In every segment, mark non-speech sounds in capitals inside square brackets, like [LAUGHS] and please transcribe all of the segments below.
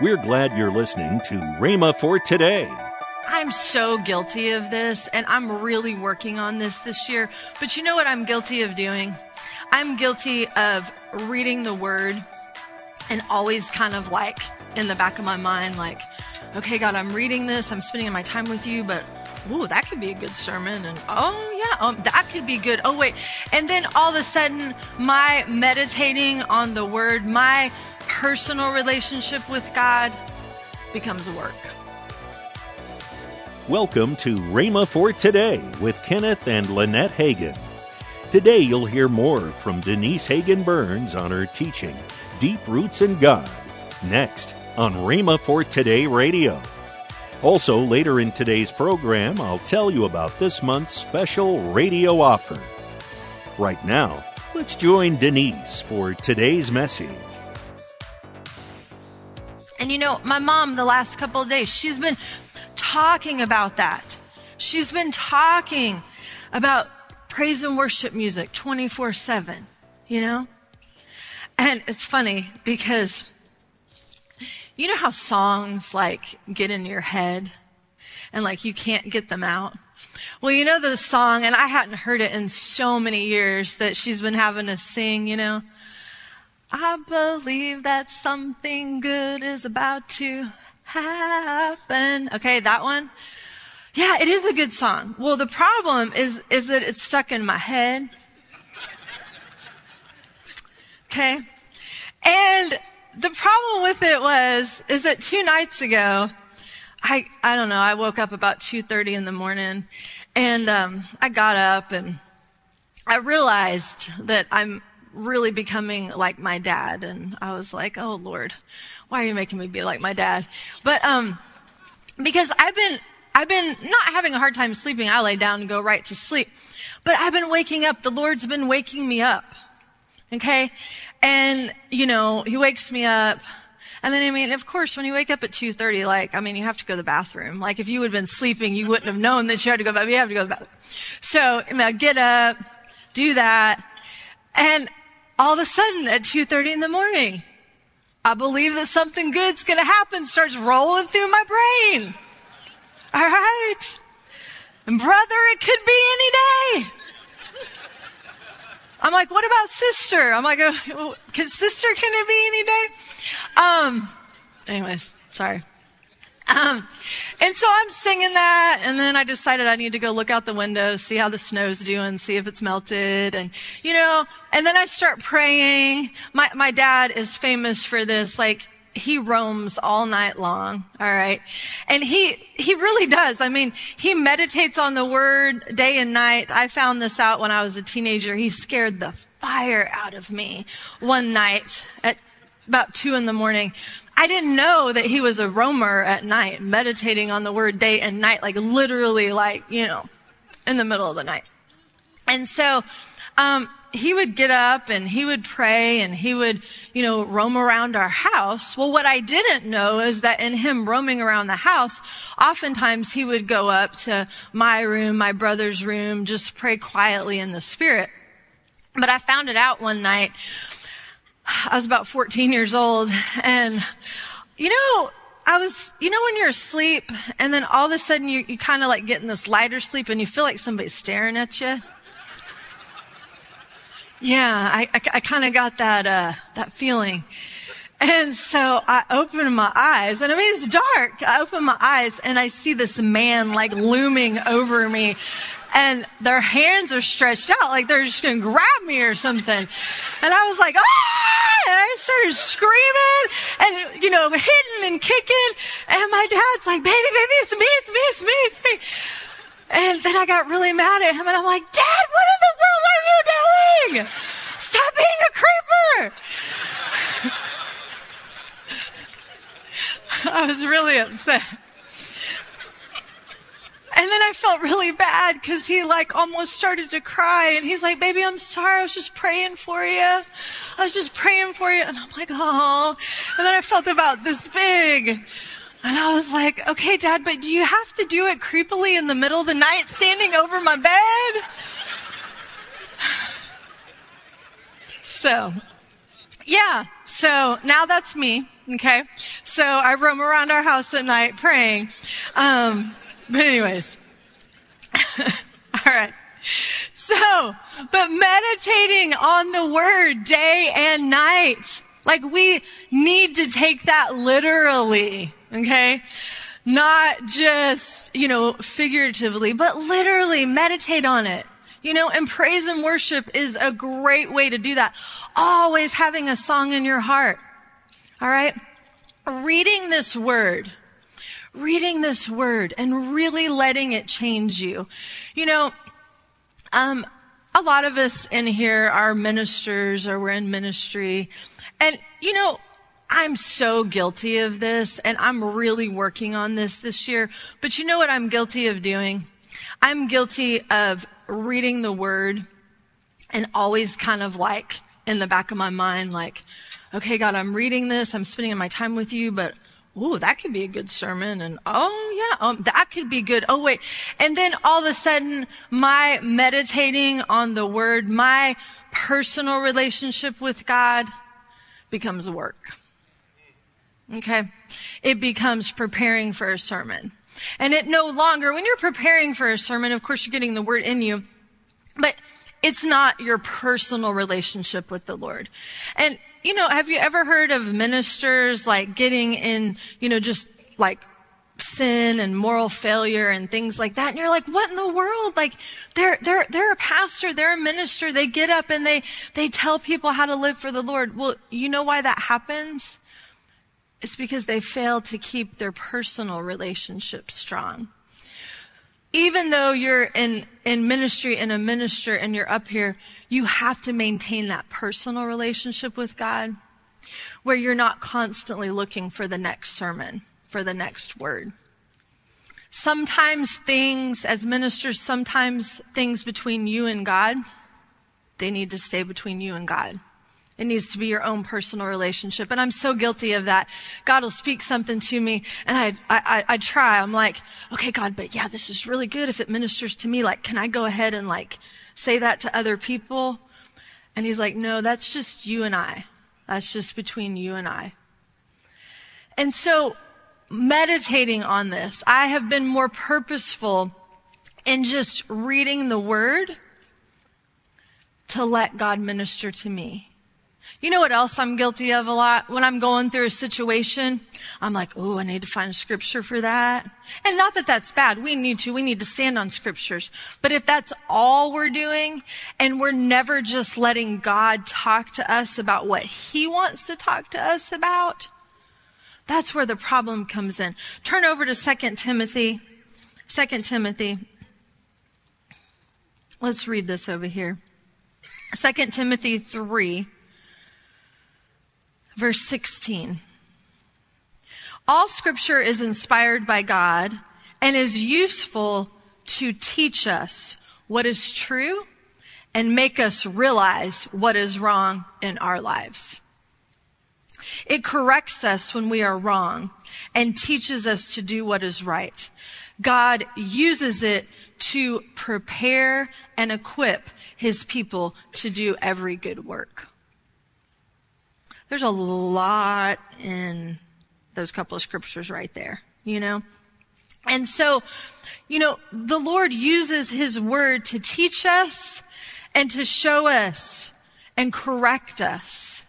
We're glad you're listening to Rhema for today. I'm so guilty of this, and I'm really working on this this year. But you know what I'm guilty of doing? I'm guilty of reading the word and always kind of like in the back of my mind, like, okay, God, I'm reading this, I'm spending my time with you, but ooh, that could be a good sermon. And oh, yeah, um, that could be good. Oh, wait. And then all of a sudden, my meditating on the word, my personal relationship with God becomes work. Welcome to Rhema for Today with Kenneth and Lynette Hagin. Today you'll hear more from Denise Hagin Burns on her teaching, Deep Roots in God, next on Rhema for Today Radio. Also, later in today's program, I'll tell you about this month's special radio offer. Right now, let's join Denise for today's message. You know, my mom, the last couple of days, she's been talking about that. She's been talking about praise and worship music 24 7, you know? And it's funny because you know how songs like get in your head and like you can't get them out? Well, you know the song, and I hadn't heard it in so many years that she's been having to sing, you know? I believe that something good is about to happen. Okay, that one. Yeah, it is a good song. Well, the problem is, is that it's stuck in my head. Okay. And the problem with it was, is that two nights ago, I, I don't know, I woke up about 2.30 in the morning and, um, I got up and I realized that I'm really becoming like my dad. And I was like, oh Lord, why are you making me be like my dad? But, um, because I've been, I've been not having a hard time sleeping. I lay down and go right to sleep. But I've been waking up. The Lord's been waking me up. Okay? And, you know, He wakes me up. And then, I mean, of course, when you wake up at 2.30, like, I mean, you have to go to the bathroom. Like, if you had been sleeping, you wouldn't have known that you had to go, but you have to go to the bathroom. So, I mean, get up, do that. And all of a sudden at 2.30 in the morning, I believe that something good's gonna happen starts rolling through my brain. All right. And brother, it could be any day. I'm like, what about sister? I'm like, oh, can sister, can it be any day? Um, anyways, sorry. Um, and so I'm singing that, and then I decided I need to go look out the window, see how the snow's doing, see if it's melted, and you know, and then I start praying. My my dad is famous for this, like he roams all night long, all right? And he he really does. I mean, he meditates on the word day and night. I found this out when I was a teenager. He scared the fire out of me one night at about two in the morning. I didn't know that he was a roamer at night, meditating on the word day and night, like literally, like, you know, in the middle of the night. And so, um, he would get up and he would pray and he would, you know, roam around our house. Well, what I didn't know is that in him roaming around the house, oftentimes he would go up to my room, my brother's room, just pray quietly in the spirit. But I found it out one night I was about 14 years old and, you know, I was, you know, when you're asleep and then all of a sudden you, you kind of like get in this lighter sleep and you feel like somebody's staring at you. Yeah, I, I, I kind of got that, uh, that feeling. And so I open my eyes and I mean, it's dark. I open my eyes and I see this man like looming over me and their hands are stretched out like they're just to grab me or something. And I was like, ah! And I started screaming and, you know, hitting and kicking. And my dad's like, baby, baby, it's me, it's me, it's me, it's me. And then I got really mad at him and I'm like, Dad, what in the world are you doing? Stop being a creeper. [LAUGHS] I was really upset. And then I felt really bad because he like almost started to cry and he's like, baby, I'm sorry. I was just praying for you. I was just praying for you. And I'm like, oh. And then I felt about this big. And I was like, okay, dad, but do you have to do it creepily in the middle of the night standing over my bed? [SIGHS] So, yeah. So now that's me. Okay. So I roam around our house at night praying. Um, but anyways. [LAUGHS] All right. So, but meditating on the word day and night. Like we need to take that literally. Okay. Not just, you know, figuratively, but literally meditate on it. You know, and praise and worship is a great way to do that. Always having a song in your heart. All right? Reading this word, reading this word and really letting it change you. You know, um, a lot of us in here are ministers or we're in ministry. And, you know, I'm so guilty of this and I'm really working on this this year. But you know what I'm guilty of doing? I'm guilty of reading the word and always kind of like in the back of my mind, like, okay, God, I'm reading this, I'm spending my time with you, but ooh, that could be a good sermon. And oh, yeah, um, that could be good. Oh, wait. And then all of a sudden, my meditating on the word, my personal relationship with God becomes work. Okay. It becomes preparing for a sermon. And it no longer, when you're preparing for a sermon, of course, you're getting the word in you, but it's not your personal relationship with the Lord. And, you know, have you ever heard of ministers like getting in, you know, just like sin and moral failure and things like that. And you're like, what in the world? Like, they're, they're, they're a pastor, they're a minister. They get up and they, they tell people how to live for the Lord. Well, you know why that happens? It's because they fail to keep their personal relationship strong. Even though you're in, in ministry and a minister and you're up here, you have to maintain that personal relationship with God where you're not constantly looking for the next sermon, for the next word. Sometimes things, as ministers, sometimes things between you and God, they need to stay between you and God. It needs to be your own personal relationship. And I'm so guilty of that. God will speak something to me and I, I, I try. I'm like, okay, God, but yeah, this is really good if it ministers to me. Like, can I go ahead and like say that to other people? And he's like, no, that's just you and I. That's just between you and I. And so meditating on this, I have been more purposeful in just reading the word to let God minister to me. You know what else I'm guilty of a lot? When I'm going through a situation, I'm like, oh, I need to find scripture for that. And not that that's bad. We need to. We need to stand on scriptures. But if that's all we're doing and we're never just letting God talk to us about what he wants to talk to us about, that's where the problem comes in. Turn over to 2 Timothy. 2 Timothy. Let's read this over here. 2 Timothy 3 verse 16. All scripture is inspired by God and is useful to teach us what is true and make us realize what is wrong in our lives. It corrects us when we are wrong and teaches us to do what is right. God uses it to prepare and equip his people to do every good work. There's a lot in those couple of scriptures right there, you know? And so, you know, the Lord uses His word to teach us and to show us and correct us.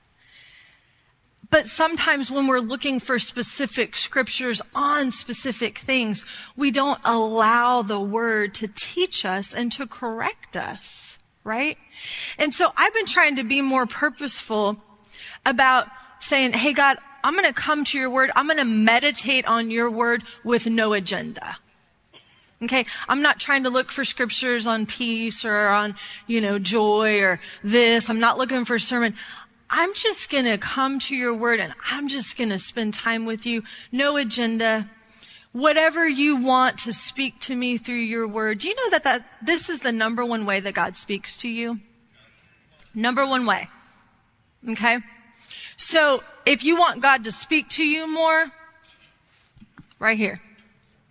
But sometimes when we're looking for specific scriptures on specific things, we don't allow the word to teach us and to correct us, right? And so I've been trying to be more purposeful about saying, Hey, God, I'm going to come to your word. I'm going to meditate on your word with no agenda. Okay. I'm not trying to look for scriptures on peace or on, you know, joy or this. I'm not looking for a sermon. I'm just going to come to your word and I'm just going to spend time with you. No agenda. Whatever you want to speak to me through your word. Do you know that, that this is the number one way that God speaks to you? Number one way. Okay. So if you want God to speak to you more, right here.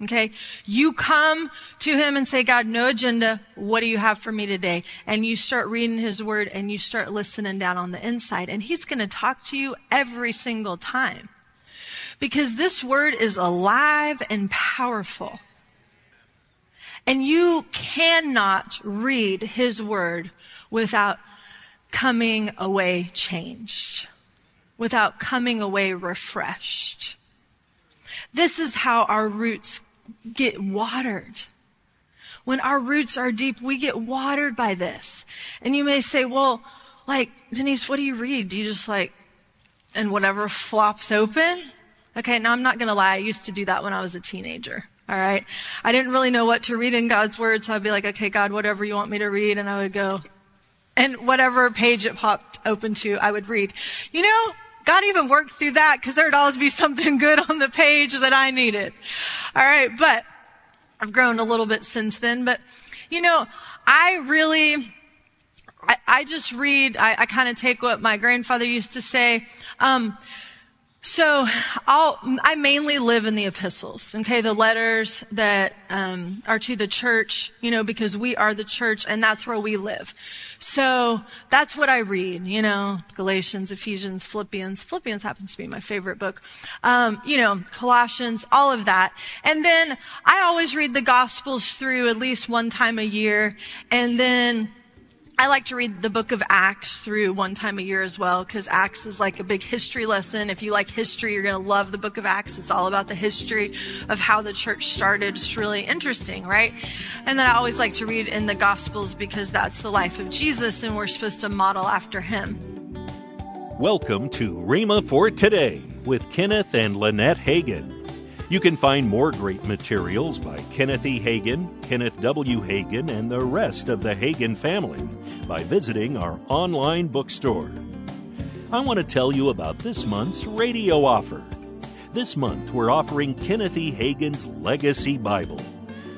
Okay. You come to him and say, God, no agenda. What do you have for me today? And you start reading his word and you start listening down on the inside and he's going to talk to you every single time. because this word is alive and powerful. And you cannot read his word without coming away changed, without coming away refreshed. This is how our roots get watered. When our roots are deep, we get watered by this. And you may say, well, like, Denise, what do you read? Do you just like, and whatever flops open? Okay, now I'm not going to lie. I used to do that when I was a teenager. All right. I didn't really know what to read in God's word, so I'd be like, okay, God, whatever you want me to read. And I would go, and whatever page it popped open to, I would read. You know, God even worked through that because there'd always be something good on the page that I needed. All right. But I've grown a little bit since then. But, you know, I really, I, I just read, I, I kind of take what my grandfather used to say. Um, so I'll, I mainly live in the epistles, okay, the letters that um, are to the church, you know, because we are the church and that's where we live. So that's what I read, you know, Galatians, Ephesians, Philippians. Philippians happens to be my favorite book. Um, you know, Colossians, all of that. And then I always read the Gospels through at least one time a year, and then I like to read the book of Acts through one time a year as well, because Acts is like a big history lesson. If you like history, you're going to love the book of Acts. It's all about the history of how the church started. It's really interesting, right? And then I always like to read in the Gospels because that's the life of Jesus and we're supposed to model after him. Welcome to Rhema for Today with Kenneth and Lynette Hagin. You can find more great materials by Kenneth E. Hagin, Kenneth W. Hagin, and the rest of the Hagin family by visiting our online bookstore. I want to tell you about this month's radio offer. This month, we're offering Kenneth E. Hagin's Legacy Bible.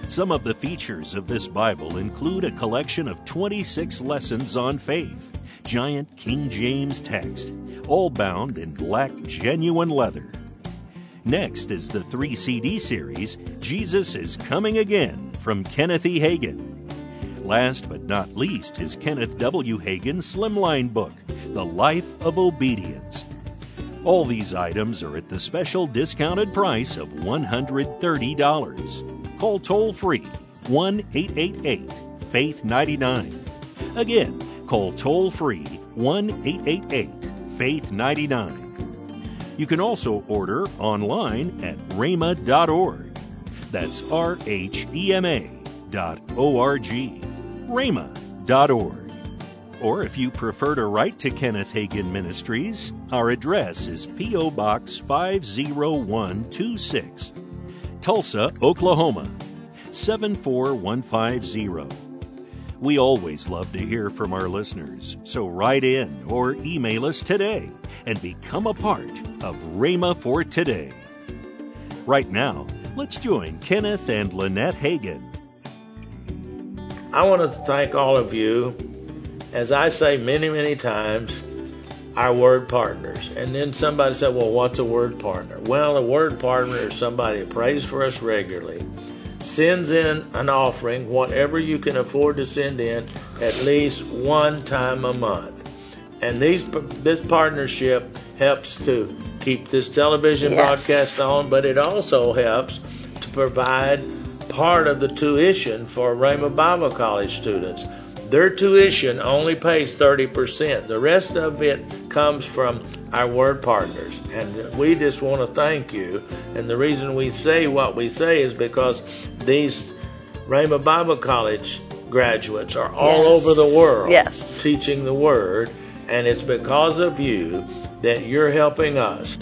Some of the features of this Bible include a collection of 26 lessons on faith, giant King James text, all bound in black genuine leather. Next is the three CD series, Jesus is Coming Again, from Kenneth E. Hagin. Last but not least is Kenneth W. Hagin's slimline book, The Life of Obedience. All these items are at the special discounted price of $130. Call toll free 1 888 Faith 99. Again, call toll free 1 888 Faith 99. You can also order online at rhema.org. That's R H E M A dot O R G. rhema.org. Or if you prefer to write to Kenneth Hagin Ministries, our address is P.O. Box 50126, Tulsa, Oklahoma 74150. We always love to hear from our listeners, so write in or email us today and become a part of Rhema for Today. Right now, let's join Kenneth and Lynette Hagin. I want to thank all of you, as I say many, many times, our word partners. And then somebody said, Well, what's a word partner? Well, a word partner is somebody that prays for us regularly sends in an offering, whatever you can afford to send in, at least one time a month. And these this partnership helps to keep this television yes. broadcast on, but it also helps to provide part of the tuition for Rhema Bible College students. Their tuition only pays 30%. The rest of it comes from our word partners. And we just want to thank you. And the reason we say what we say is because these Rhema Bible College graduates are all yes. over the world yes. teaching the Word, and it's because of you that you're helping us.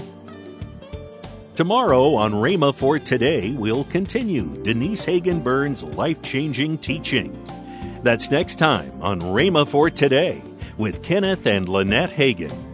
Tomorrow on Rhema for Today, we'll continue Denise Hagin Burns' life changing teaching. That's next time on Rhema for Today with Kenneth and Lynette Hagin.